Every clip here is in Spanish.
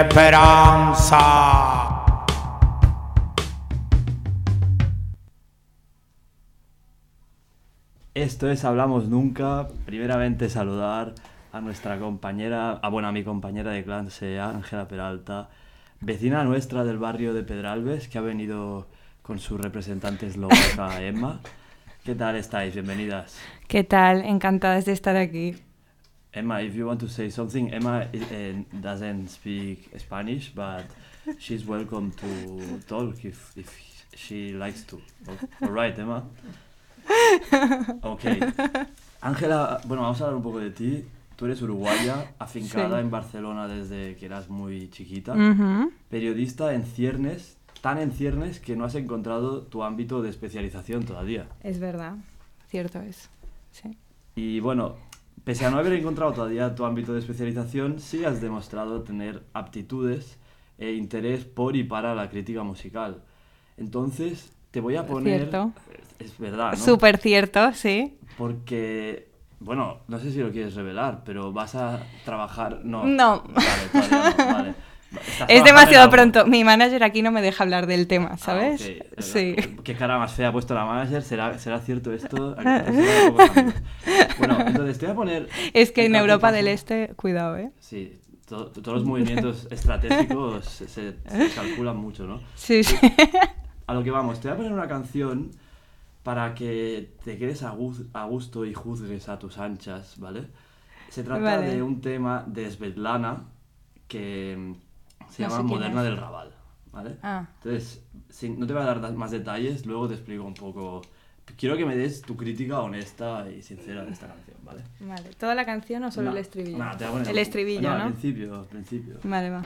esperanza. Esto es Hablamos Nunca. Primeramente saludar a nuestra compañera, a, bueno, a mi compañera de clase, Ángela Peralta, vecina nuestra del barrio de Pedralbes, que ha venido con su representante eslovaca, Emma. ¿Qué tal estáis? Bienvenidas. ¿Qué tal? Encantadas de estar aquí. Emma, if you want to say something, Emma uh, doesn't speak Spanish, but she's welcome to talk if, if she likes to. All right, Emma. Ok. Ángela, bueno, vamos a hablar un poco de ti. Tú eres uruguaya, afincada Sí. en Barcelona desde que eras muy chiquita, Ujú. periodista en ciernes, tan en ciernes que no has encontrado tu ámbito de especialización todavía. Es verdad, cierto es. Sí. Y bueno, pese a no haber encontrado todavía tu ámbito de especialización, sí has demostrado tener aptitudes e interés por y para la crítica musical. Entonces, te voy a poner... Cierto. Es, es verdad, ¿no? Súper cierto, sí. Porque, bueno, no sé si lo quieres revelar, pero vas a trabajar... No. No. Vale, todavía no, vale. Es demasiado pronto. Mi manager aquí no me deja hablar del tema, Ah, ¿sabes? Sí. Qué cara más fea ha puesto la manager. ¿Será, ¿será cierto esto? Bueno, entonces te voy a poner... Es que en Europa paso- del Este, cuidado, ¿eh? Sí, to- todos los movimientos estratégicos se, calculan mucho, ¿no? Sí, sí. A lo que vamos, te voy a poner una canción para que te quedes a, gu- a gusto y juzgues a tus anchas, ¿vale? Se trata Vale. de un tema de Svetlana que se No llama Moderna del Raval, ¿vale? Ah, Entonces, sin- no te voy a dar da- más detalles, luego te explico un poco. Quiero que me des tu crítica honesta y sincera de esta canción, ¿vale? vale. ¿Toda la canción o solo No, el estribillo? no, te voy a poner el estribillo, Al ¿no? principio, al principio. Vale, va.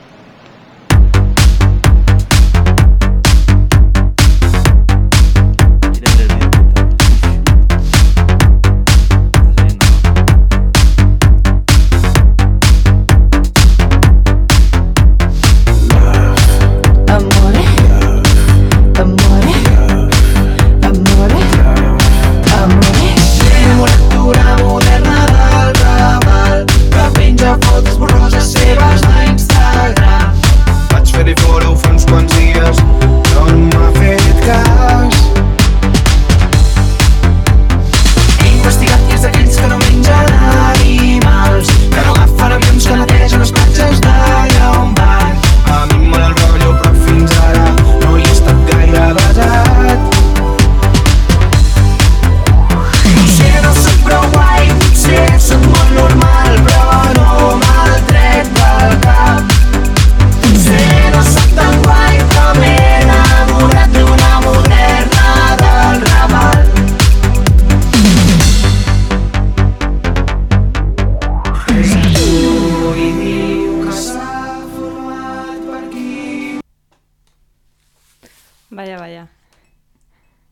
Vaya, vaya.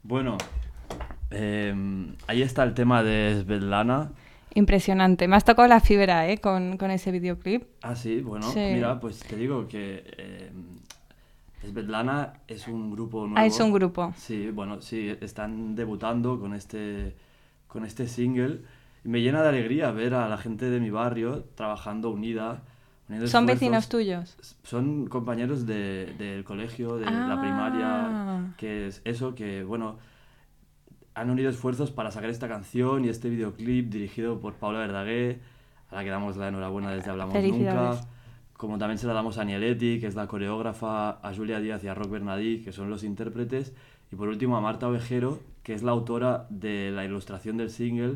Bueno, em, ahí está el tema de Svetlana. Impresionante. Me has tocado la fibra, ¿eh? Con, con ese videoclip. Ah, sí, bueno, Sí. mira, pues te digo que em, Svetlana es un grupo nuevo. Ah, es un grupo. Sí, bueno, sí, están debutando con este, con este single. Y me llena de alegría ver a la gente de mi barrio trabajando unida. ¿Son vecinos tuyos? Son compañeros de- del colegio, de la Ah. primaria, que es eso, que bueno, han unido esfuerzos para sacar esta canción y este videoclip dirigido por Paula Verdaguer, a la que damos la enhorabuena desde Hablamos. Nunca. Como también se la damos a Nieletti, que es la coreógrafa, a Julia Díaz y a Rock Bernadí, que son los intérpretes, y por último a Marta Ovejero, que es la autora de la ilustración del single,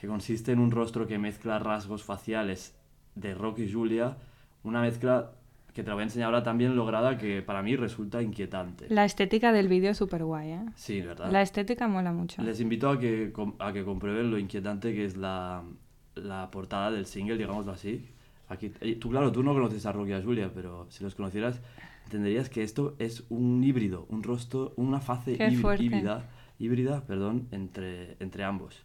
que consiste en un rostro que mezcla rasgos faciales de Rock y Julia, una mezcla que te la voy a enseñar ahora también lograda que para mí resulta inquietante. La estética del vídeo es súper guay, ¿eh? Sí, ¿verdad? La estética mola mucho. Les invito a que, a que comprueben lo inquietante que es la, la portada del single, digámoslo así. Aquí, eh, tú, claro, tú no conoces a Rock y a Julia, pero si los conocieras, entenderías que esto es un híbrido, un rostro, una fase híbrida, híbrida perdón, entre, entre ambos.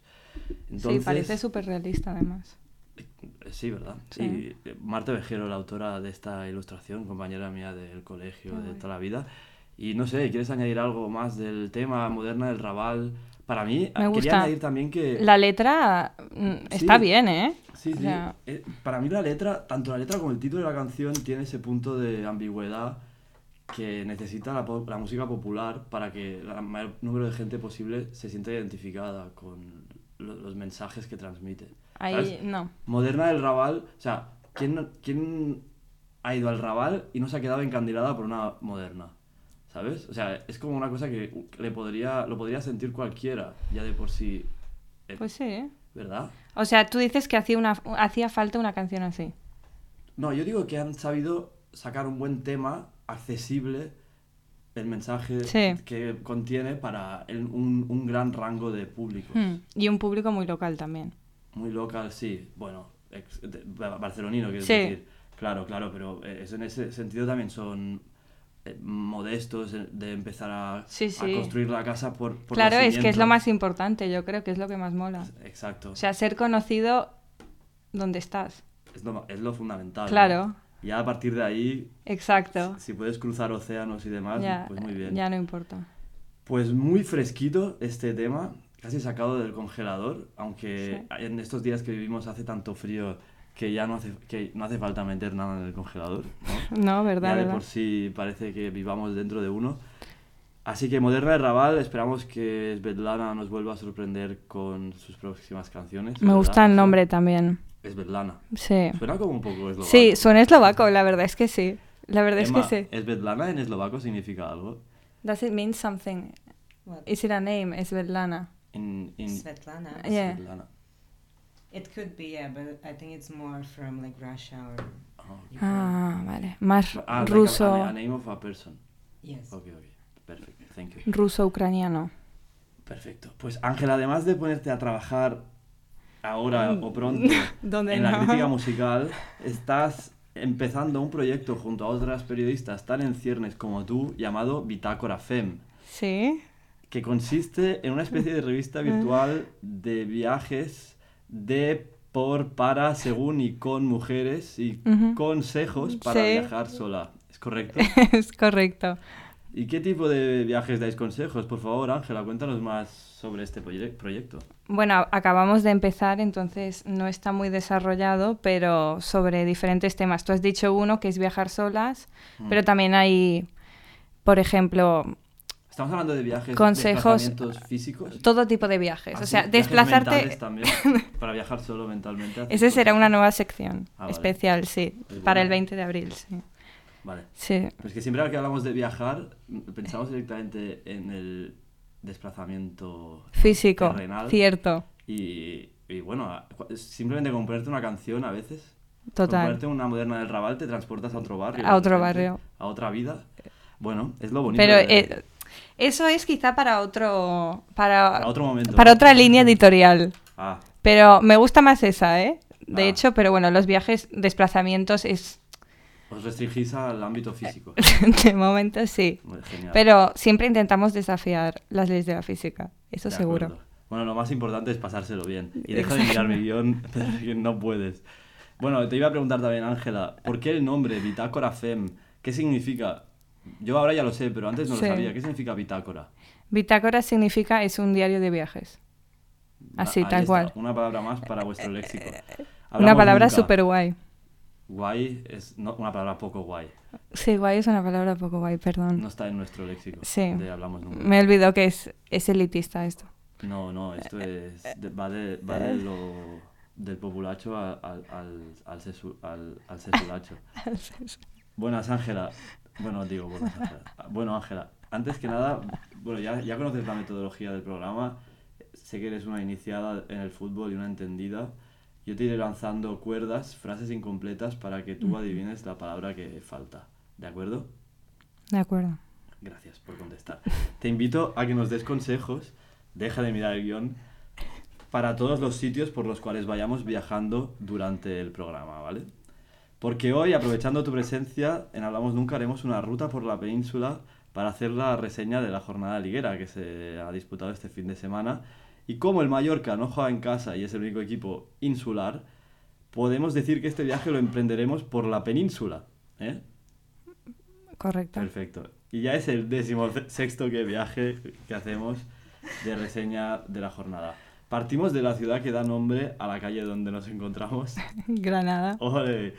Sí, parece súper realista además. Eh, Sí, ¿verdad? Sí. Y eh, Marta Vejero, la autora de esta ilustración, compañera mía del colegio de toda la vida. Y no sé, ¿quieres añadir algo más del tema moderna del Raval? Para mí, Me quería gusta. añadir también que... La letra mm, está Sí. bien, ¿eh? Sí, O sí. sea, Eh, para mí la letra, tanto la letra como el título de la canción tiene ese punto de ambigüedad que necesita la, la música popular para que el mayor número de gente posible se sienta identificada con lo- los mensajes que transmite. Ahí no. Moderna del Raval, o sea, ¿quién, ¿quién ha ido al Raval y no se ha quedado encandilada por una moderna? ¿Sabes? O sea, es como una cosa que le podría, lo podría sentir cualquiera, ya de por sí. eh, Pues sí. ¿eh? ¿Verdad? O sea, tú dices que hacía, una, hacía falta una canción así. No, yo digo que han sabido sacar un buen tema accesible, el mensaje Sí. que contiene para el- un, un gran rango de públicos. Hmm, Y un público muy local también. Muy local, sí. Bueno, ex- de- barcelonino, quiero Sí. decir. Claro, claro, pero eh, eso en ese sentido también son eh, modestos de, empezar a, Sí, a sí. construir la casa por, por claro, es que es lo más importante, yo creo que es lo que más mola. Exacto. O sea, ser conocido donde estás. es, lo, es lo fundamental. ¿no? Claro. Y ya a partir de ahí, Exacto. si puedes cruzar océanos y demás, Ya, pues muy bien. ya no importa. Pues muy fresquito este tema, casi sacado del congelador, aunque en estos días que vivimos hace tanto frío que ya no hace, que no hace falta meter nada en el congelador, ¿no? No, verdad, ya de verdad. por sí parece que vivamos dentro de uno. Así que Moderna de Raval, esperamos que Svetlana nos vuelva a sorprender con sus próximas canciones. Me ¿verdad? gusta el Sí. nombre también. Svetlana. Sí. Suena como un poco eslovaco. Sí, suena eslovaco, la verdad es que sí. La verdad Emma, es que sí. ¿Svetlana en eslovaco significa algo? Does it mean something? What? Is it a name? Svetlana. In, in Svetlana. Yeah. Svetlana. It could be, yeah, but I think it's more from like Russia or Oh. Ukraine. Ah, vale. Más Ah, like a- ruso, a, a name of a person. Yes. Ok, ok. Perfecto. Thank you. ruso-ucraniano. Perfecto. Pues Ángela, además de ponerte a trabajar ahora o pronto ¿Dónde en la no? crítica musical, estás empezando un proyecto junto a otras periodistas tan en ciernes como tú llamado Bitácora Fem, Sí. Que consiste en una especie de revista virtual de viajes de por, para, según y con mujeres y consejos para Sí. viajar sola. ¿Es correcto? es correcto. ¿Y qué tipo de viajes dais consejos? Por favor, Ángela, cuéntanos más sobre este proye- proyecto. Bueno, acabamos de empezar, entonces no está muy desarrollado, pero sobre diferentes temas. Tú has dicho uno que es viajar solas, Mm. pero también hay, por ejemplo, Estamos hablando de viajes, Consejos- desplazamientos físicos. todo tipo de viajes. Ah, o sí, sea, viajes desplazarte... también, para viajar solo mentalmente. Ese será una nueva sección Ah, vale. especial, sí, Es para el buena. 20 de abril, sí. Vale. Sí, Pues que siempre que hablamos de viajar, m- pensamos directamente en el desplazamiento físico, terrenal. cierto, Y, y bueno, simplemente con ponerte una canción a veces. Total. ponerte una moderna del Raval te transportas a otro barrio. A otro barrio. A otra vida. Bueno, es lo bonito. Pero de- eh, eso es quizá para otro... Para, Para otro momento. para otra línea editorial. Ah, Pero me gusta más esa, ¿eh? De Ah. hecho, pero bueno, los viajes, desplazamientos es... os restringís al ámbito físico. De momento sí. Pero siempre intentamos desafiar las leyes de la física, eso De seguro. acuerdo. Bueno, lo más importante es pasárselo bien. Y deja de mirar mi guion, no puedes. Bueno, te iba a preguntar también, Ángela, ¿por qué el nombre Bitácora Fem? ¿Qué significa? Yo ahora ya lo sé, pero antes no Sí. lo sabía. ¿Qué significa bitácora? Bitácora significa es un diario de viajes. Así, Ahí tal está, cual. Una palabra más para vuestro léxico. Una Hablamos palabra nunca. súper guay. Guay es no, una palabra poco guay. Sí, guay es una palabra poco guay, perdón. No está en nuestro léxico. Sí. De hablamos nunca. Me olvidó que es, es elitista esto. No, no, esto es, de- va, de, va de lo, del populacho a- al, al, al, sesu- al, al sesulacho. Buenas, Ángela. Bueno, digo, Ángela. Bueno, Ángela, antes que nada, bueno, ya, ya conoces la metodología del programa. Sé que eres una iniciada en el fútbol y una entendida. Yo te iré lanzando cuerdas, frases incompletas para que tú adivines la palabra que falta. ¿De acuerdo? De acuerdo. Gracias por contestar. Te invito a que nos des consejos, deja de mirar el guion, para todos los sitios por los cuales vayamos viajando durante el programa, ¿vale? Porque hoy, aprovechando tu presencia, en Hablamos Nunca haremos una ruta por la península para hacer la reseña de la jornada liguera que se ha disputado este fin de semana. Y como el Mallorca no juega en casa y es el único equipo insular, podemos decir que este viaje lo emprenderemos por la península, ¿eh? Correcto. Perfecto. Y ya es el décimo sexto que viaje que hacemos de reseña de la jornada. Partimos de la ciudad que da nombre a la calle donde nos encontramos. Granada. Ole,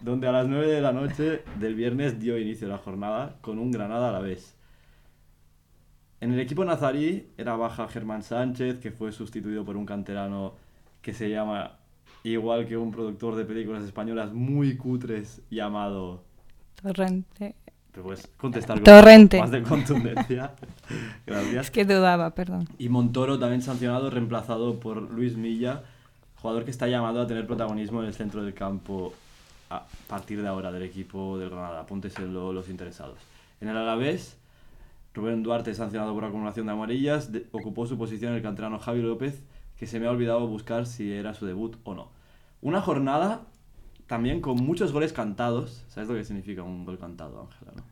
donde a las 9 de la noche del viernes dio inicio la jornada con un Granada a la vez. En el equipo nazarí era baja Germán Sánchez, que fue sustituido por un canterano que se llama, igual que un productor de películas españolas muy cutres, llamado... Torrente. Te puedes contestar con Torrente. más de contundencia. Gracias. Es que dudaba, perdón. Y Montoro también sancionado, reemplazado por Luis Milla, jugador que está llamado a tener protagonismo en el centro del campo a partir de ahora del equipo del Granada. Apúnteselo los interesados. En el Alavés, Rubén Duarte, sancionado por acumulación de amarillas, de- ocupó su posición el canterano Javi López, que se me ha olvidado buscar si era su debut o no. Una jornada también con muchos goles cantados. ¿Sabes lo que significa un gol cantado, Ángela? no?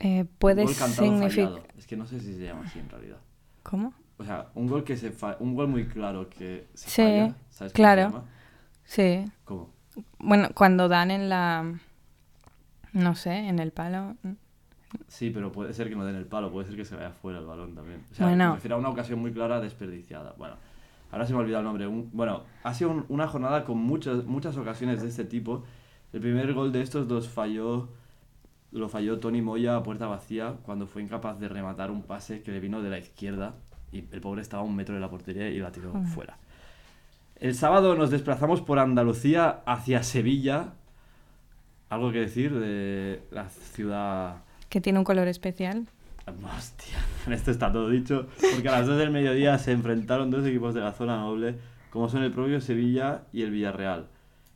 Eh, puede un gol cantado fallado. Es que no sé si se llama así en realidad. ¿Cómo? O sea, un gol que se fa- un gol muy claro que se Sí, falla, ¿sabes claro. se llama? Sí. ¿Cómo? Bueno, cuando dan en la... No sé, en el palo. Sí, pero puede ser que no den el palo, puede ser que se vaya fuera el balón también. O sea, Bueno. me refiero a una ocasión muy clara desperdiciada. Bueno, ahora se me ha olvidado el nombre. Un- bueno, ha sido un- una jornada con muchas, muchas ocasiones de este tipo. El primer gol de estos los falló, lo falló Tony Moya a puerta vacía cuando fue incapaz de rematar un pase que le vino de la izquierda y el pobre estaba a un metro de la portería y la tiró fuera. El sábado nos desplazamos por Andalucía hacia Sevilla. ¿Algo que decir de la ciudad Que tiene un color especial. Hostia, esto está todo dicho. Porque a las 2 del mediodía se enfrentaron dos equipos de la zona noble, como son el propio Sevilla y el Villarreal.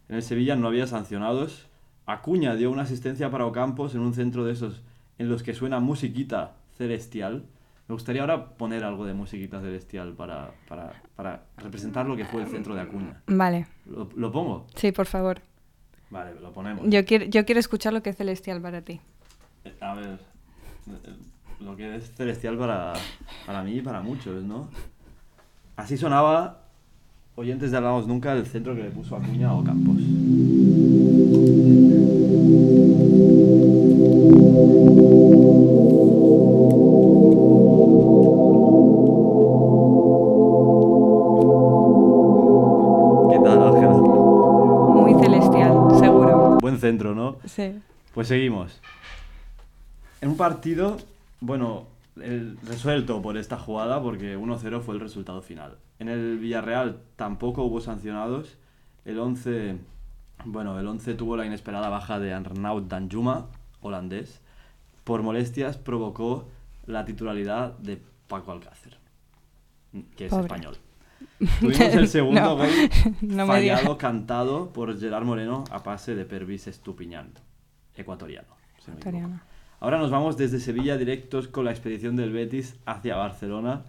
En el Sevilla no había sancionados. Acuña dio una asistencia para Ocampos en un centro de esos en los que suena musiquita celestial. Me gustaría ahora poner algo de musiquita celestial para, para, para representar lo que fue el centro de Acuña. Vale. ¿Lo, lo pongo? Sí, por favor. Vale, lo ponemos. Yo quiero, yo quiero escuchar lo que es celestial para ti. Eh, A ver, eh, lo que es celestial para, para mí y para muchos, ¿no? Así sonaba, oyentes de Hablamos Nunca, el centro que le puso Acuña a Ocampos. Centro, ¿no? Sí. Pues seguimos. En un partido, bueno, el- resuelto por esta jugada, porque 1-0 fue el resultado final. En el Villarreal tampoco hubo sancionados. El 11, bueno, el 11 tuvo la inesperada baja de Arnaud Danjuma, holandés. Por molestias provocó la titularidad de Paco Alcácer, que es Pobre. español. Tuvimos el segundo No, gol no fallado cantado por Gerard Moreno a pase de Pervis Estupiñán, ecuatoriano. si. Ecuatoriano. Ahora nos vamos desde Sevilla directos con la expedición del Betis hacia Barcelona.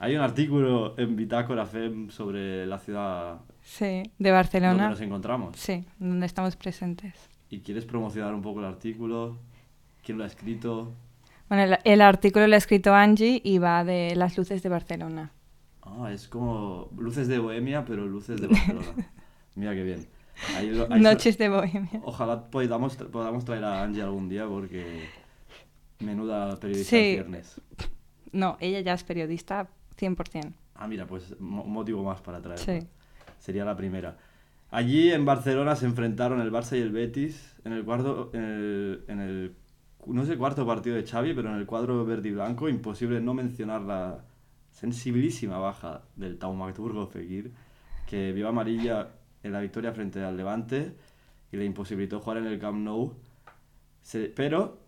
Hay un artículo en Bitácora FEM sobre la ciudad Sí, de donde Barcelona. nos encontramos. Sí, donde estamos presentes. ¿Y quieres promocionar un poco el artículo? ¿Quién lo ha escrito? Bueno, el, el artículo lo ha escrito Angie y va de las luces de Barcelona. Ah, es como luces de Bohemia, pero luces de Barcelona. Mira qué bien. Ahí lo- ahí Noches de Bohemia. Ojalá podamos, podamos traer a Angie algún día porque menuda periodista Sí. viernes. No, ella ya es periodista 100%. Ah, mira, pues un motivo más para traerla. Sí. Sería la primera. Allí en Barcelona se enfrentaron el Barça y el Betis en el cuarto, en el, en el no sé cuarto partido de Xavi, pero en el cuadro verde y blanco imposible no mencionar la sensibilísima baja del Taumaturgo Fekir, que vio amarilla en la victoria frente al Levante y le imposibilitó jugar en el Camp Nou. Pero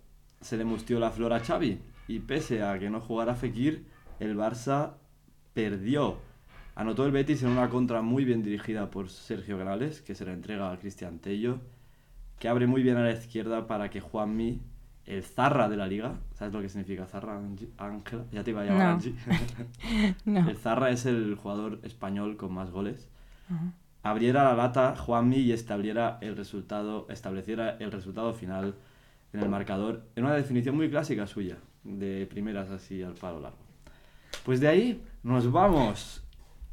se le mustió la flor a Xavi y pese a que no jugara Fekir, el Barça perdió. Anotó el Betis en una contra muy bien dirigida por Sergio Grales, que se la entrega a Cristian Tello, que abre muy bien a la izquierda para que Juanmi, el zarra de la liga, ¿sabes lo que significa zarra? Ángela? Ya te iba a llamar No. Angie. No. El zarra es el jugador español con más goles. Ajá. Abriera la lata Juanmi y estableciera el resultado, estableciera el resultado final en el marcador, en una definición muy clásica suya, de primeras así al palo largo. Pues de ahí nos vamos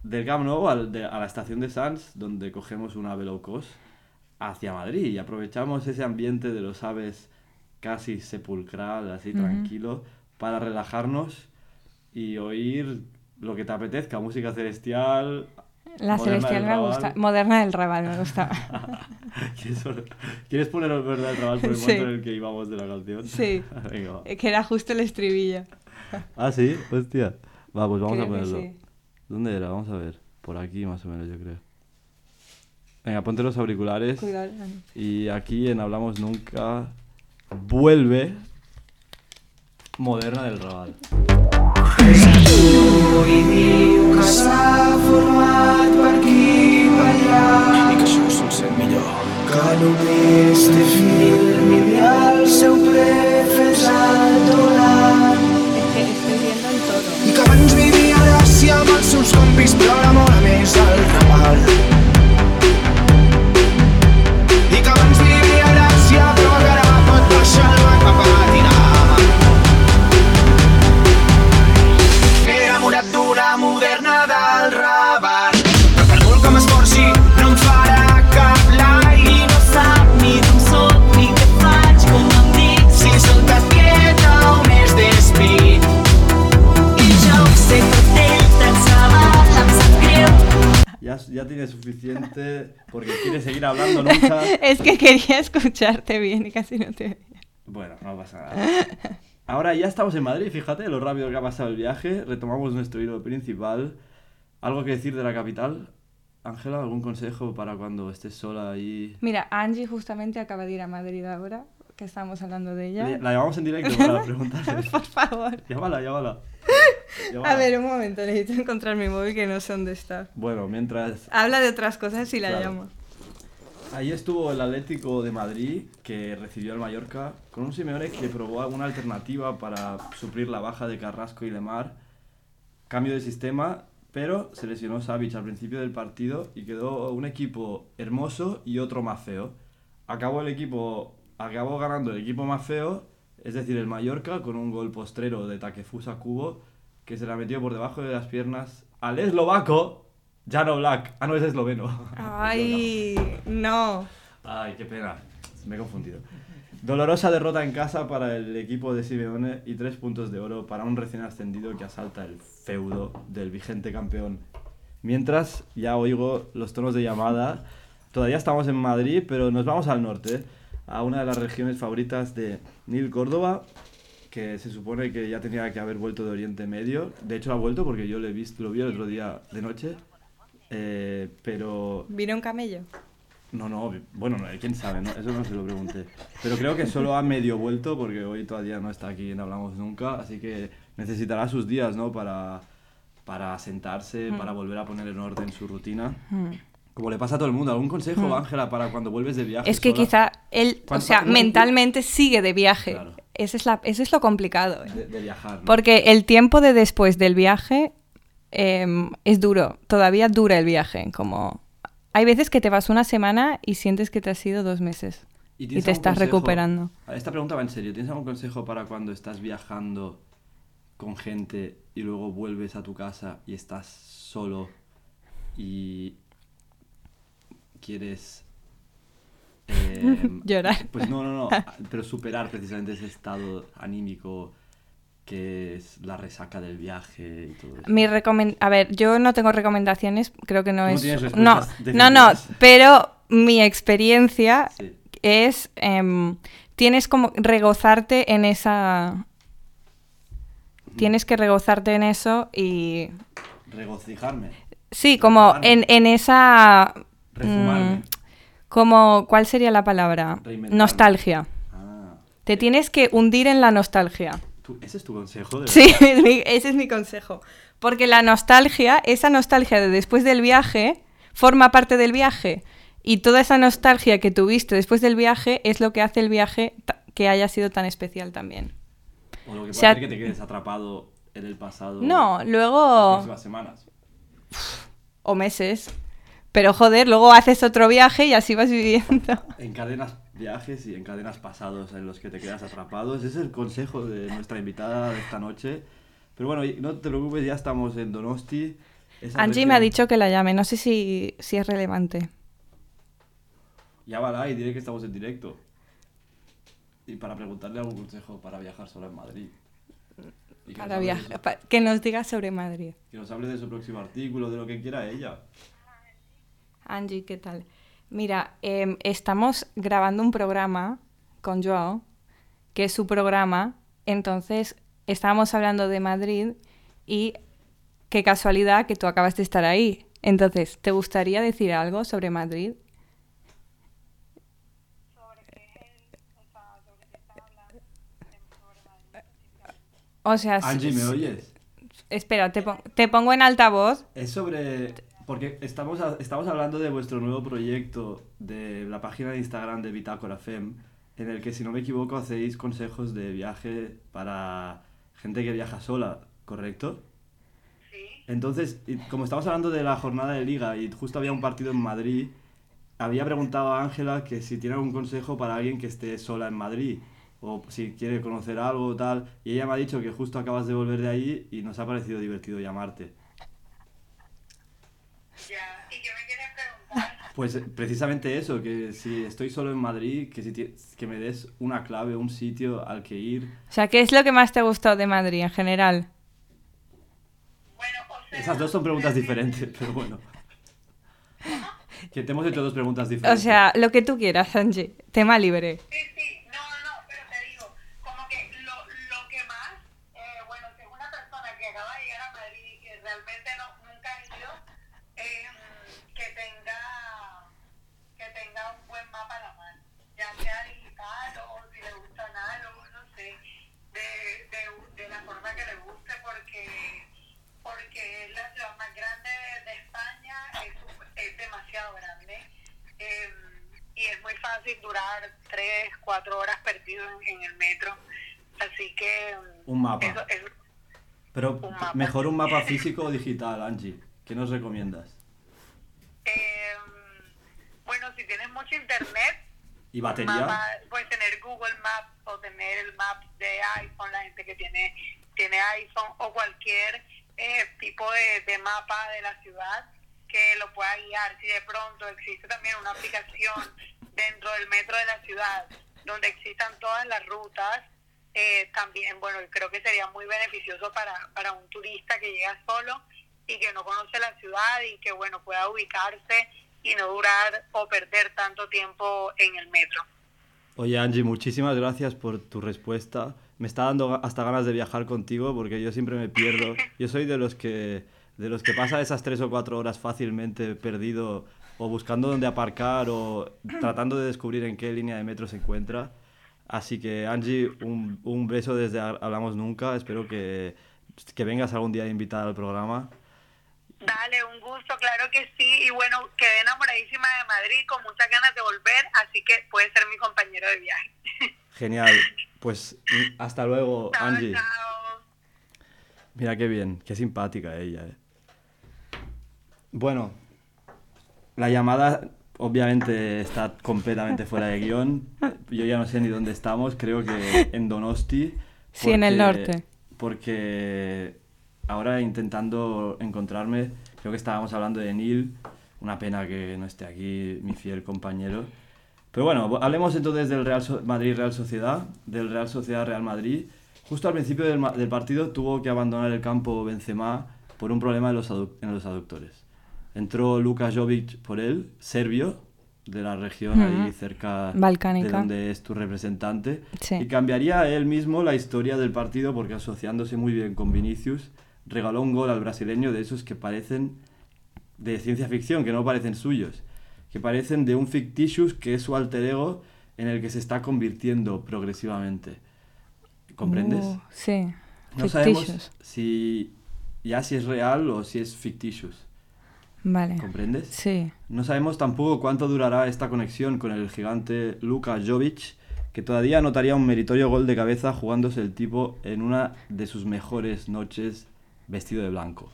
del Camp Nou al- de- a la estación de Sants, donde cogemos una ave low cost hacia Madrid y aprovechamos ese ambiente de los aves casi sepulcral, así tranquilo, para relajarnos y oír lo que te apetezca, música celestial. La Moderna celestial me Raval. gusta. Moderna del Raval me gusta. ¿Quieres, ¿Quieres poner el verdad del trabajo por el Sí. momento en el que íbamos de la canción? Sí. Venga, va. que era justo el estribillo. Ah, sí, hostia. Va, pues vamos a Creo ponerlo. sí. ¿Dónde era? Vamos a ver. Por aquí más o menos, yo creo. Venga, ponte los auriculares. Cuidado. Y aquí en Hablamos Nunca vuelve Moderna del Raval. que només té film i el seu estoy viendo el todo. i que abans vivia a Gràcia amb els seus compis però hablando nunca. Es que quería escucharte bien y casi no te veía. Bueno, no pasa nada. Ahora ya estamos en Madrid, fíjate lo rápido que ha pasado el viaje. Retomamos nuestro hilo principal. ¿Algo que decir de la capital? Ángela, ¿algún consejo para cuando estés sola ahí? Mira, Angie justamente acaba de ir a Madrid ahora, que estábamos hablando de ella. Le- La llamamos en directo para preguntarle. Por favor. Llámala, llámala. Llámala. A ver, un momento, necesito encontrar mi móvil que no sé dónde está. Bueno, mientras Habla de otras cosas y la Claro. llamo. Ahí estuvo el Atlético de Madrid, que recibió al Mallorca, con un Simeone que probó alguna alternativa para suplir la baja de Carrasco y Lemar. Cambio de sistema, pero se lesionó Savic al principio del partido y quedó un equipo hermoso y otro más feo. Acabó el equipo, acabó ganando el equipo más feo, es decir, el Mallorca, con un gol postrero de Takefusa Kubo, que se la metió por debajo de las piernas al eslovaco Jano Black. Ah, no, es esloveno. Ay, no. Ay, qué pena. Me he confundido. Dolorosa derrota en casa para el equipo de Simeone y tres puntos de oro para un recién ascendido que asalta el feudo del vigente campeón. Mientras ya oigo los tonos de llamada, todavía estamos en Madrid, pero nos vamos al norte, a una de las regiones favoritas de Nil Córdoba, que se supone que ya tenía que haber vuelto de Oriente Medio. De hecho, ha vuelto porque yo lo, he visto, lo vi el otro día de noche. Eh, pero ¿Vino un camello? no, no, bueno, no, quién sabe, ¿no? eso no se lo pregunté. Pero creo que solo ha medio vuelto porque hoy todavía no está aquí en Hablamos Nunca, así que necesitará sus días, ¿no? Para, para sentarse, para volver a poner en orden su rutina. Como le pasa a todo el mundo. ¿Algún consejo, Ángela, para cuando vuelves de viaje? Es que sola? quizá él, o ¿Cuánto- sea, no, mentalmente sigue de viaje. Claro. Ese es la, eso es lo complicado. ¿eh? De, de viajar. ¿no? Porque el tiempo de después del viaje em, es duro, todavía dura el viaje. Como hay veces que te vas una semana y sientes que te has ido dos meses y, te estás consejo? recuperando. Esta pregunta va en serio. ¿Tienes algún consejo para cuando estás viajando con gente y luego vuelves a tu casa y estás solo y quieres... eh, Llorar. Pues no, no, no. Pero superar precisamente ese estado anímico que es la resaca del viaje y todo eso. Mi a ver, yo no tengo recomendaciones, creo que no es tienes no, no, no, pero mi experiencia Sí. es em, tienes como regozarte en esa tienes que regozarte en eso y Regocijarme. sí, como en, en esa mm, como ¿cuál sería la palabra? Nostalgia. Ah. Te tienes que hundir en la nostalgia. ¿Tú- ¿Ese es tu consejo? de Sí, es mi- ese es mi consejo. Porque la nostalgia, esa nostalgia de después del viaje, forma parte del viaje. Y toda esa nostalgia que tuviste después del viaje es lo que hace el viaje que haya sido tan especial también. O lo que puede sea- hacer que te quedes atrapado en el pasado. No, Las luego... próximas semanas. O meses. Pero joder, luego haces otro viaje y así vas viviendo. Encadenas viajes y encadenas pasados en los que te quedas atrapado. Ese es el consejo de nuestra invitada de esta noche. Pero bueno, no te preocupes, ya estamos en Donosti. Esa Angie región- me ha dicho que la llame, no sé si, si es relevante. Ya va y diré que estamos en directo. Y para preguntarle algún consejo para viajar sola en Madrid. Y que Para nos, viajar, su, pa- que nos diga sobre Madrid. que nos hable de su próximo artículo, de lo que quiera ella. Angie, ¿qué tal? Mira, em, estamos grabando un programa con Joao, que es su programa. Entonces, estábamos hablando de Madrid y qué casualidad que tú acabas de estar ahí. Entonces, ¿te gustaría decir algo sobre Madrid? O sea, Angie, ¿me oyes? espera, te, pon- te pongo en altavoz. Es sobre... Porque estamos, a- estamos hablando de vuestro nuevo proyecto de la página de Instagram de Bitácora Fem, en el que, si no me equivoco, hacéis consejos de viaje para gente que viaja sola, ¿correcto? Sí, Entonces, como estamos hablando de la jornada de liga y justo había un partido en Madrid, había preguntado a Ángela que si tiene algún consejo para alguien que esté sola en Madrid o si quiere conocer algo o tal, y ella me ha dicho que justo acabas de volver de ahí y nos ha parecido divertido llamarte. Ya. ¿Y qué me quieres preguntar? Pues precisamente eso, que si estoy solo en Madrid, que, si que me des una clave, un sitio al que ir. O sea, ¿qué es lo que más te ha gustado de Madrid en general? Bueno, o sea... Esas dos son preguntas diferentes, pero bueno. Que te hemos hecho dos preguntas O diferentes. sea, lo que tú quieras, Angie. Tema libre. Sí, sí, no, no, no, pero te digo, como que lo, lo que más, eh, bueno, si es una persona que acaba de llegar a Madrid y que realmente no, nunca ha ido, eh, que tenga que tenga un buen mapa a la mano, ya sea digital o si le gusta análogo, no sé, de, de, de la forma que le guste, porque porque es la ciudad más grande de España, es, un- es demasiado grande. eh, y es muy fácil durar tres, cuatro horas perdido en, en el metro. Así que... mm, Un mapa. Eso, eso- Pero un mapa. mejor un mapa físico o digital, Angie. ¿Qué nos recomiendas? eh, bueno, si tienes mucho internet, ¿Y batería? mapa, puedes tener Google Maps o tener el map de iPhone, la gente que tiene, tiene iPhone o cualquier eh, tipo de, de mapa de la ciudad que lo pueda guiar. Si de pronto existe también una aplicación dentro del metro de la ciudad donde existan todas las rutas, eh, también, bueno, creo que sería muy beneficioso para, para un turista que llega solo y que no conoce la ciudad y que, bueno, pueda ubicarse y no durar o perder tanto tiempo en el metro. Oye, Angie, muchísimas gracias por tu respuesta. Me está dando hasta ganas de viajar contigo porque yo siempre me pierdo. Yo soy de los que de los que pasa esas tres o cuatro horas fácilmente perdido o buscando dónde aparcar o tratando de descubrir en qué línea de metro se encuentra. Así que, Angie, un, un beso desde Ha- Hablamos Nunca. Espero que, que vengas algún día invitada al programa. Dale, un gusto, claro que sí. Y bueno, quedé enamoradísima de Madrid con muchas ganas de volver, así que puedes ser mi compañero de viaje. Genial. Pues hasta luego, Chao, Angie. chao. Mira qué bien, qué simpática ella, eh. Bueno, la llamada obviamente está completamente fuera de guion. Yo ya no sé ni dónde estamos, creo que en Donosti. Sí, en el porque- norte. Porque ahora intentando encontrarme, creo que estábamos hablando de Neil. Una pena que no esté aquí mi fiel compañero. Pero bueno, hablemos entonces del Real So- Madrid Real Sociedad, del Real Sociedad Real Madrid. Justo al principio del, del partido tuvo que abandonar el campo Benzema por un problema en los, en los aductores. Entró Luka Jovic por él, serbio, de la región ahí cerca de donde es tu representante. Sí. Y cambiaría él mismo la historia del partido porque asociándose muy bien con Vinicius, regaló un gol al brasileño de esos que parecen de ciencia ficción, que no parecen suyos, que parecen de un fictitious que es su alter ego en el que se está convirtiendo progresivamente. ¿Comprendes? Uh, sí. no sabemos si ya si es real o si es fictitious. Vale. ¿Comprendes? Sí. No sabemos tampoco cuánto durará esta conexión con el gigante Luka Jovic, que todavía anotaría un meritorio gol de cabeza jugándose el tipo en una de sus mejores noches vestido de blanco.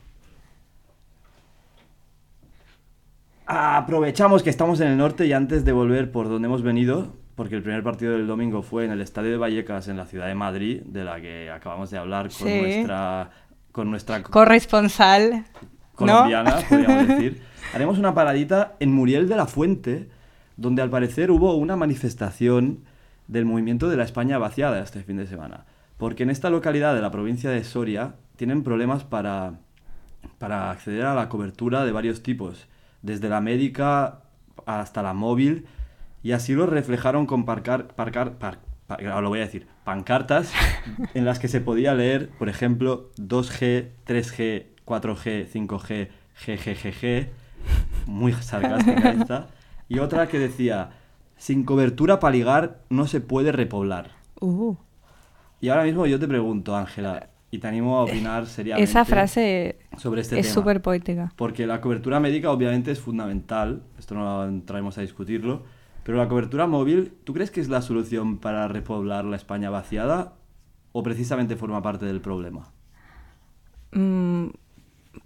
Aprovechamos que estamos en el norte y antes de volver por donde hemos venido, porque el primer partido del domingo fue en el Estadio de Vallecas en la ciudad de Madrid, de la que acabamos de hablar con Sí. nuestra con nuestra Corresponsal. Colombiana, podríamos decir. Haremos una paradita en Muriel de la Fuente, donde al parecer hubo una manifestación del movimiento de la España vaciada este fin de semana. Porque en esta localidad de la provincia de Soria tienen problemas para, para acceder a la cobertura de varios tipos, desde la médica hasta la móvil, y así lo reflejaron con parcar, parcar, par- lo voy a decir, pancartas en las que se podía leer, por ejemplo, 2G, 3G, 4G, 5G, GGGG, muy sarcástica esta, y otra que decía, sin cobertura para ligar no se puede repoblar. Uh, Y ahora mismo yo te pregunto, Ángela, y te animo a opinar seriamente esa frase sobre este es súper poética. Porque la cobertura médica obviamente es fundamental, esto no entraremos a discutirlo, pero la cobertura móvil, ¿tú crees que es la solución para repoblar la España vaciada o precisamente forma parte del problema? Mm,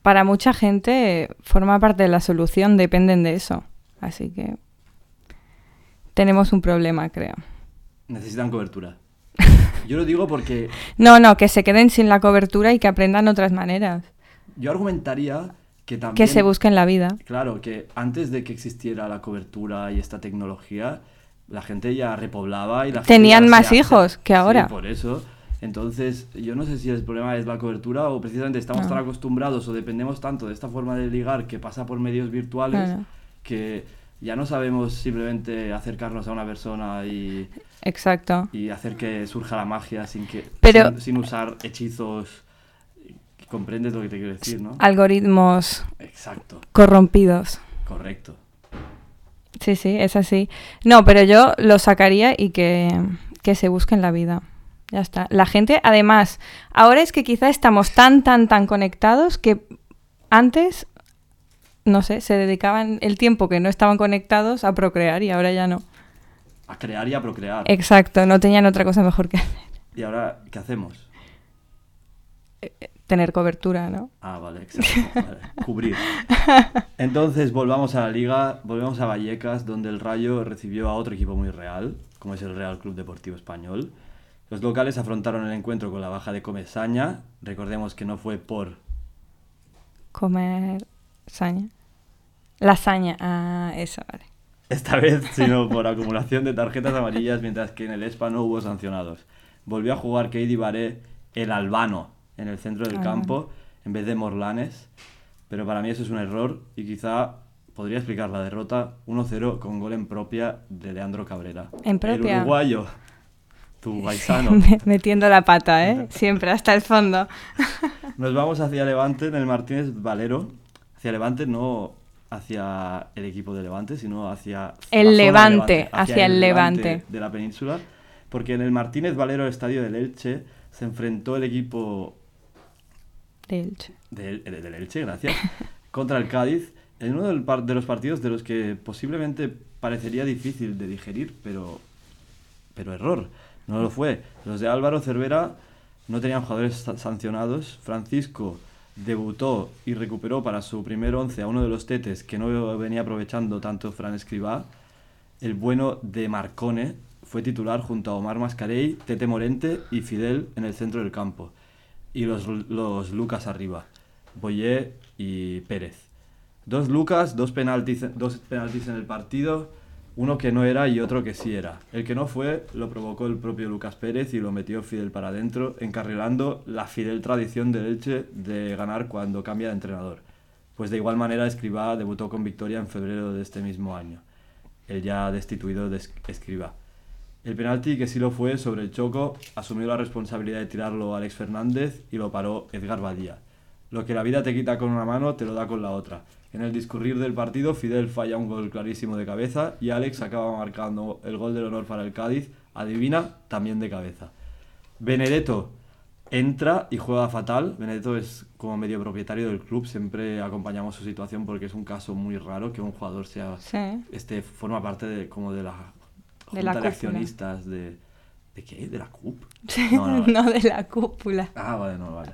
para mucha gente forma parte de la solución, dependen de eso. Así que tenemos un problema, creo. Necesitan cobertura. Yo lo digo porque No, no, que se queden sin la cobertura y que aprendan otras maneras. yo argumentaría que también... Que se busquen la vida. Claro, que antes de que existiera la cobertura y esta tecnología, la gente ya repoblaba y la gente Tenían más hijos que Sí, ahora. por eso. Entonces, yo no sé si el problema es la cobertura o precisamente estamos No. tan acostumbrados o dependemos tanto de esta forma de ligar que pasa por medios virtuales Claro. que ya no sabemos simplemente acercarnos a una persona y, Exacto. y hacer que surja la magia sin que Pero- sin, sin usar hechizos. ¿Comprendes lo que te quiero decir, no? Algoritmos Exacto, corrompidos. correcto. Sí, sí, es así. No, pero yo lo sacaría y que, que se busquen la vida. Ya está. La gente, además, ahora es que quizá estamos tan, tan, tan conectados que antes, no sé, se dedicaban el tiempo que no estaban conectados a procrear y ahora ya no. A crear y a procrear. Exacto, no tenían otra cosa mejor que hacer. ¿Y ahora qué hacemos? tener cobertura, ¿no? Ah, vale, exacto. vale, Cubrir. Entonces, volvamos a la liga, volvemos a Vallecas, donde el Rayo recibió a otro equipo muy real, como es el Real Club Deportivo Español. Los locales afrontaron el encuentro con la baja de Comesaña. Recordemos que no fue por Comer saña. Lasaña, ah, eso, vale. esta vez, sino por acumulación de tarjetas amarillas, mientras que en el ESPA no hubo sancionados. Volvió a jugar Keidi Baré, el albano, en el centro del Ah. campo, en vez de Morlanes. Pero para mí eso es un error y quizá podría explicar la derrota 1-0 con gol en propia de Leandro Cabrera. ¿En propia? El uruguayo, tu paisano. Metiendo la pata, ¿eh? Siempre hasta el fondo. Nos vamos hacia Levante en el Martínez Valero. Hacia Levante, no hacia el equipo de Levante, sino hacia El de Levante, hacia el Levante. de la península. Porque en el Martínez Valero, estadio del Elche, se enfrentó el equipo De Elche. del, el- del Elche, gracias, contra el Cádiz, en uno de los partidos de los que posiblemente parecería difícil de digerir, pero, pero error, no lo fue. Los de Álvaro Cervera no tenían jugadores sa- sancionados, Francisco debutó y recuperó para su primer once a uno de los tetes que no venía aprovechando tanto Fran Escribá, el bueno de Marcone fue titular junto a Omar Mascarey, Tete Morente y Fidel en el centro del campo. Y los, los Lucas arriba, Boyé y Pérez. Dos Lucas, dos penaltis, dos penaltis en el partido, uno que no era y otro que sí era. El que no fue lo provocó el propio Lucas Pérez y lo metió Fidel para adentro, encarrilando la Fidel tradición del Elche de ganar cuando cambia de entrenador. Pues de igual manera Escribá debutó con victoria en febrero de este mismo año el ya destituido de Es- Escribá. El penalti, que sí lo fue, sobre el Choco, asumió la responsabilidad de tirarlo Alex Fernández y lo paró Edgar Badía. Lo que la vida te quita con una mano, te lo da con la otra. En el discurrir del partido, Fidel falla un gol clarísimo de cabeza y Alex acaba marcando el gol del honor para el Cádiz, adivina, también de cabeza. Benedetto entra y juega fatal. Benedetto es como medio propietario del club, siempre acompañamos su situación porque es un caso muy raro que un jugador sea Sí. este forma parte de como de la De junta la de, accionistas de ¿de qué? ¿De la CUP? No, No, no. de la cúpula. Ah, vale, no, vale.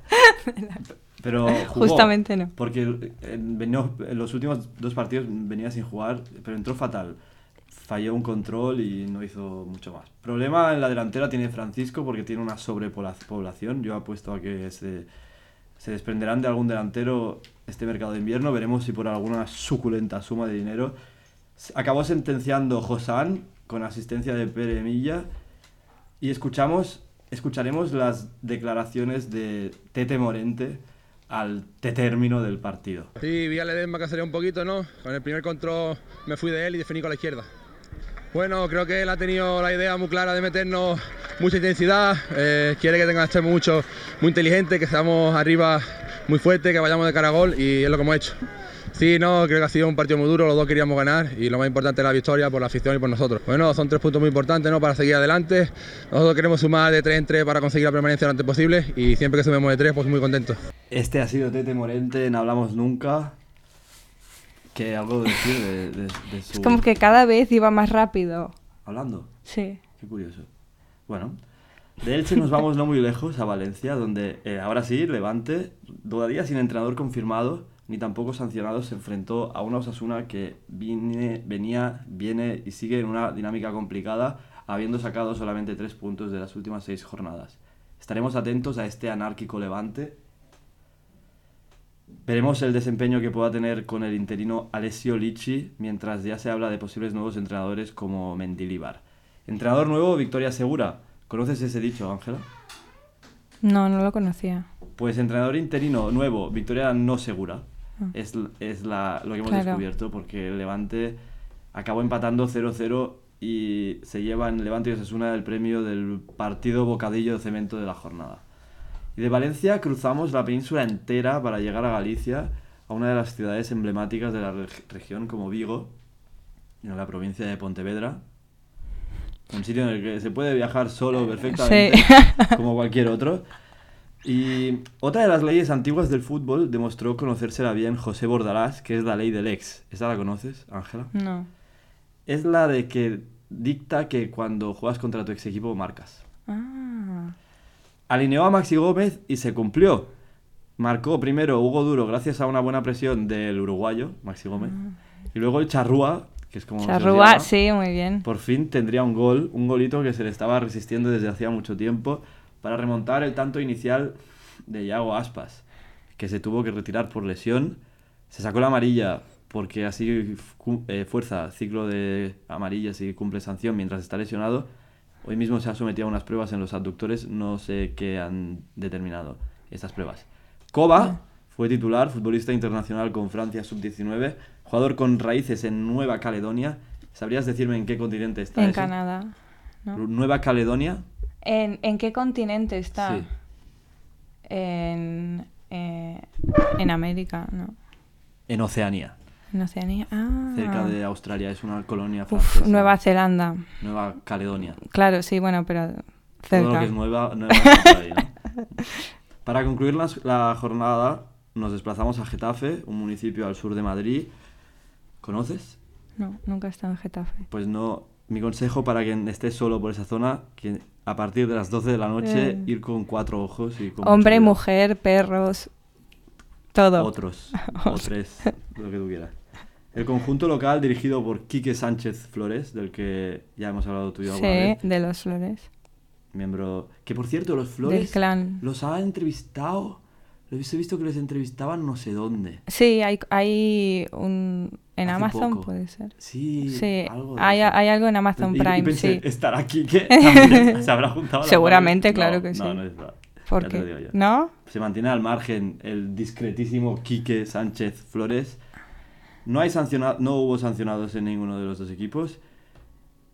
Pero jugó, Justamente no. Porque en, venía- en los últimos dos partidos venía sin jugar, pero entró fatal. Falló un control y no hizo mucho más. Problema en la delantera tiene Francisco porque tiene una sobrepoblación. Yo apuesto a que se, se desprenderán de algún delantero este mercado de invierno. Veremos si por alguna suculenta suma de dinero. Acabó sentenciando Josán con asistencia de Pere Milla. Y escuchamos escucharemos las declaraciones de Tete Morente al término del partido. Sí, vi a Ledesma que un poquito, ¿no? Con el primer control me fui de él y definí con la izquierda. Bueno, creo que él ha tenido la idea muy clara de meternos mucha intensidad, eh, quiere que tenga extremo mucho, muy inteligente, que seamos arriba muy fuerte, que vayamos de cara a gol y es lo que hemos hecho. Sí, no, creo que ha sido un partido muy duro, los dos queríamos ganar y lo más importante es la victoria por la afición y por nosotros. Bueno, son tres puntos muy importantes ¿no? para seguir adelante. Nosotros queremos sumar de tres en tres para conseguir la permanencia lo antes posible y siempre que sumemos de tres, pues muy contentos. Este ha sido Tete Morente en Hablamos Nunca. ¿Qué algo decir de, de- de su... Es como que cada vez iba más rápido. Hablando. Sí. Qué curioso. Bueno, de Elche nos vamos no muy lejos, a Valencia, donde eh, ahora sí, Levante, todavía sin entrenador confirmado, ni tampoco sancionado, se enfrentó a una Osasuna que viene, venía, viene y sigue en una dinámica complicada, habiendo sacado solamente tres puntos de las últimas seis jornadas. Estaremos atentos a este anárquico Levante. Veremos el desempeño que pueda tener con el interino Alessio Licci, mientras ya se habla de posibles nuevos entrenadores como Mendilibar. Entrenador nuevo, victoria segura. ¿Conoces ese dicho, Ángela? No, no lo conocía. Pues entrenador interino nuevo, victoria no segura. Es, es la- lo que hemos Claro. descubierto, porque el Levante acabó empatando 0-0 y se llevan Levante y Osasuna el premio del partido bocadillo de cemento de la jornada. Y de Valencia cruzamos la península entera para llegar a Galicia, a una de las ciudades emblemáticas de la reg- región como Vigo, en la provincia de Pontevedra. Un sitio en el que se puede viajar solo perfectamente, como cualquier otro. Y otra de las leyes antiguas del fútbol demostró conocérsela bien José Bordalás, que es la ley del ex. ¿Esa la conoces, Ángela? No. Es la de que dicta que cuando juegas contra tu ex equipo marcas. Ah. Alineó a Maxi Gómez y se cumplió. Marcó primero Hugo Duro gracias a una buena presión del uruguayo, Maxi Gómez. Y luego el Charrúa, que es como Ah. Charrúa, llama, sí, muy bien. por fin tendría un gol, un golito que se le estaba resistiendo desde hacía mucho tiempo para remontar el tanto inicial de Iago Aspas, que se tuvo que retirar por lesión. Se sacó la amarilla porque así eh, fuerza ciclo de amarillas y cumple sanción mientras está lesionado. Hoy mismo se ha sometido a unas pruebas en los abductores, no sé qué han determinado estas pruebas. Koba fue titular, futbolista internacional con Francia sub-19, jugador con raíces en Nueva Caledonia. ¿Sabrías decirme en qué continente está En eso? Canadá. ¿no? Nueva Caledonia. ¿En, en qué continente está? Sí. En, eh, en América, ¿no? En Oceanía, En Oceanía. Ah. cerca de Australia, es una colonia Uf, francesa. Nueva Zelanda. Nueva Caledonia. Claro, sí, bueno, pero Todo lo cerca. que es nueva, nueva. Para concluir la, la jornada, nos desplazamos a Getafe, un municipio al sur de Madrid. ¿Conoces? No, nunca he estado en Getafe. Pues no. Mi consejo para quien esté solo por esa zona, que a partir de las 12 de la noche Eh. ir con cuatro ojos y con Hombre, mujer, perros, todo. Otros, o tres, lo que tú quieras. El conjunto local dirigido por Quique Sánchez Flores, del que ya hemos hablado tú y yo alguna Sí, vez, de los flores. miembro... Que por cierto, los Flores Del clan. los ha entrevistado... He visto que les entrevistaban no sé dónde. Sí, hay, hay un... En Hace Amazon poco. puede ser. Sí, Sí, algo hay, hay algo en Amazon Y- y Prime, pensé, sí. ¿estará Quique? también? ¿Se habrá juntado? la Seguramente, claro No, que sí. No, no es verdad. ¿Por qué? Se mantiene al margen el discretísimo Quique Sánchez Flores. No, hay sanciona- no hubo sancionados en ninguno de los dos equipos.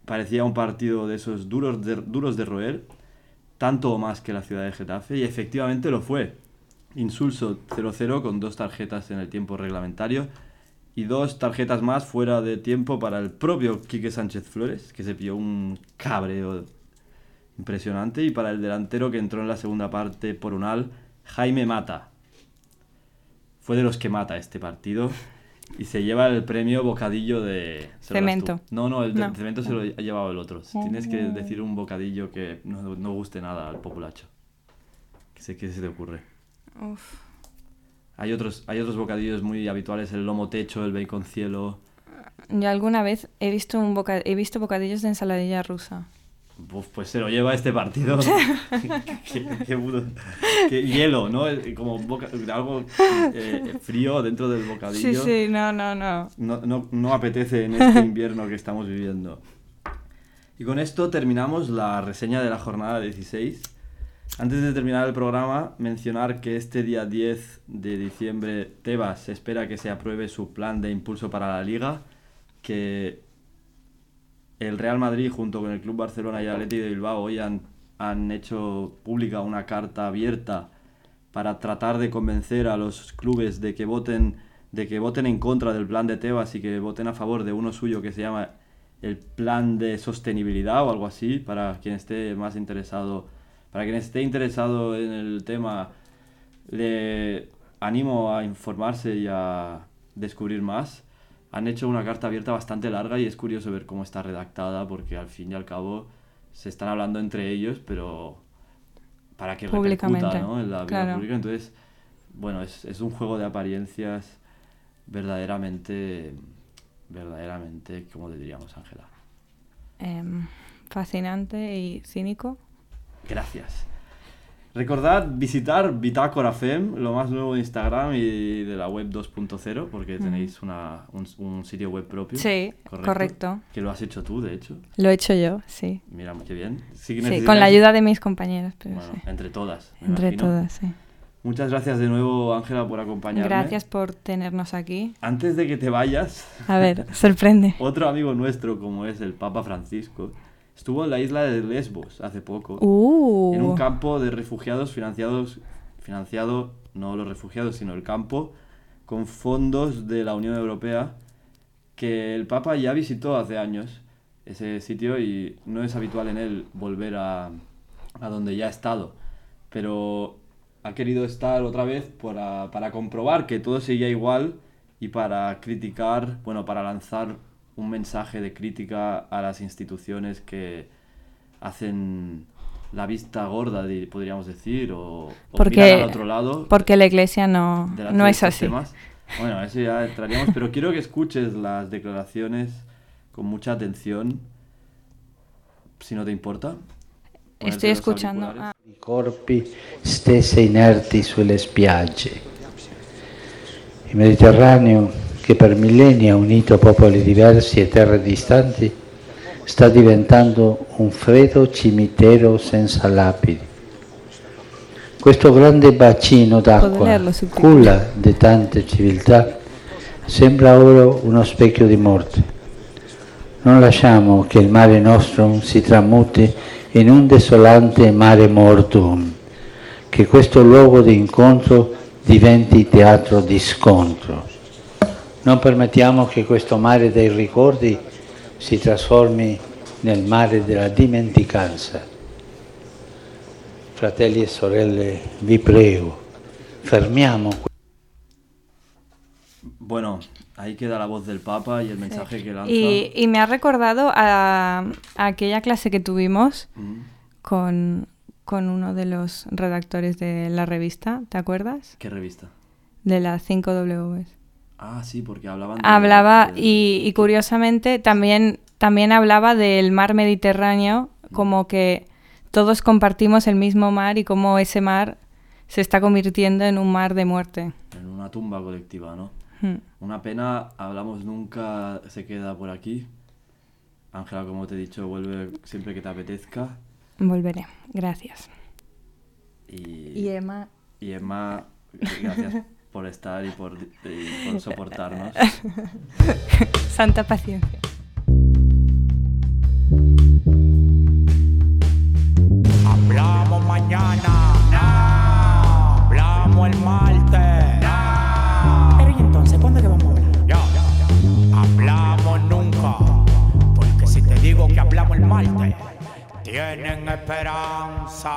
Parecía un partido de esos duros de, duros de roer, tanto o más que la ciudad de Getafe, y efectivamente lo fue. Insulso 0-0 con dos tarjetas en el tiempo reglamentario y dos tarjetas más fuera de tiempo para el propio Quique Sánchez Flores, que se pilló un cabreo impresionante, y para el delantero que entró en la segunda parte por unal, Jaime Mata. Fue de los que mata este partido y se lleva el premio bocadillo de... Cemento. No, no, el de No. cemento se lo ha llevado el otro. Tienes que decir un bocadillo que no, no guste nada al populacho. ¿Qué sé qué se te ocurre? Uf. Hay otros, hay otros bocadillos muy habituales, el lomo techo, el bacon cielo. Yo alguna vez he visto, un boca... he visto bocadillos de ensaladilla rusa. Uf, pues se lo lleva este partido. qué, qué puto- qué hielo, ¿no? Como boca- algo eh, frío dentro del Sí, bocadillo. sí, no, no, no. No, no, no apetece en este invierno que estamos viviendo. Y con esto terminamos la reseña de la jornada 16. Antes de terminar el programa, mencionar que este día 10 de diciembre Tebas espera que se apruebe su plan de impulso para la liga, que el Real Madrid junto con el Club Barcelona y Atleti de Bilbao hoy han, han hecho pública una carta abierta para tratar de convencer a los clubes de que voten de que voten en contra del plan de Tebas y que voten a favor de uno suyo que se llama el plan de sostenibilidad o algo así para quien esté más interesado para quien esté interesado en el tema le animo a informarse y a descubrir más han hecho una carta abierta bastante larga y es curioso ver cómo está redactada porque al fin y al cabo se están hablando entre ellos pero para que repercuta ¿no? en la vida claro. pública entonces bueno es, es un juego de apariencias verdaderamente verdaderamente como te diríamos Ángela Em, fascinante y cínico. Gracias. Recordad visitar Bitácora Fem, lo más nuevo de Instagram y de la web 2.0, porque tenéis una, un, un sitio web propio. Sí, correcto. Que lo has hecho tú, de hecho. Lo he hecho yo, sí. Mira, muy bien. Sí, Sí, con la ayuda de mis compañeros, pero Bueno, sí. entre todas. me Entre imagino. todas, sí. Muchas gracias de nuevo, Ángela, por acompañarme. Gracias por tenernos aquí. Antes de que te vayas, A ver, sorprende. otro amigo nuestro, como es el Papa Francisco, estuvo en la isla de Lesbos hace poco. Uh, en un campo de refugiados financiados, financiado no los refugiados, sino el campo, con fondos de la Unión Europea, que el Papa ya visitó hace años ese sitio y no es habitual en él volver a, a donde ya ha estado, pero ha querido estar otra vez para, para comprobar que todo seguía igual y para criticar, bueno, para lanzar un mensaje de crítica a las instituciones que hacen la vista gorda, di- podríamos decir, o, o Porque- miran al otro lado. porque la iglesia no, no es así. temas. Bueno, a eso ya entraríamos, pero quiero que escuches las declaraciones con mucha atención, si no te importa. Ponerte Estoy escuchando. ah, I corpi stesse inerti sulle spiagge. Il Mediterraneo, che per millenni ha unito popoli diversi e terre distanti, sta diventando un freddo cimitero senza lapidi. Questo grande bacino d'acqua, culla di tante civiltà, sembra ora uno specchio di morte. Non lasciamo che il mare nostrum si tramuti in un desolante mare mortum, che questo luogo di incontro diventi teatro di scontro. Non permettiamo che questo mare dei ricordi si trasformi nel mare della dimenticanza. Fratelli e sorelle, vi prego, fermiamo Bueno, ahí queda la voz del Papa y el mensaje que lanza. Y, y me ha recordado a, a aquella clase que tuvimos Mm, con, con uno de los redactores de la revista, ¿te acuerdas? ¿Qué revista? De las 5 W. Ah, sí, porque hablaban de- Hablaba de- y, y curiosamente también, también hablaba del mar Mediterráneo, como que todos compartimos el mismo mar y cómo ese mar se está convirtiendo en un mar de muerte. en una tumba colectiva, ¿no? Hmm. Una pena, hablamos nunca, se queda por aquí. Ángela, como te he dicho, vuelve siempre que te apetezca. Volveré. Gracias. Y, Y Emma, y Emma, gracias por estar y por, y por soportarnos. santa paciencia. Hablamos mañana, no. Hablamos el martes, no. Pero ¿y entonces cuándo es que vamos a hablar? Yo, hablamos nunca. Porque si te digo que hablamos el martes, tienen esperanza.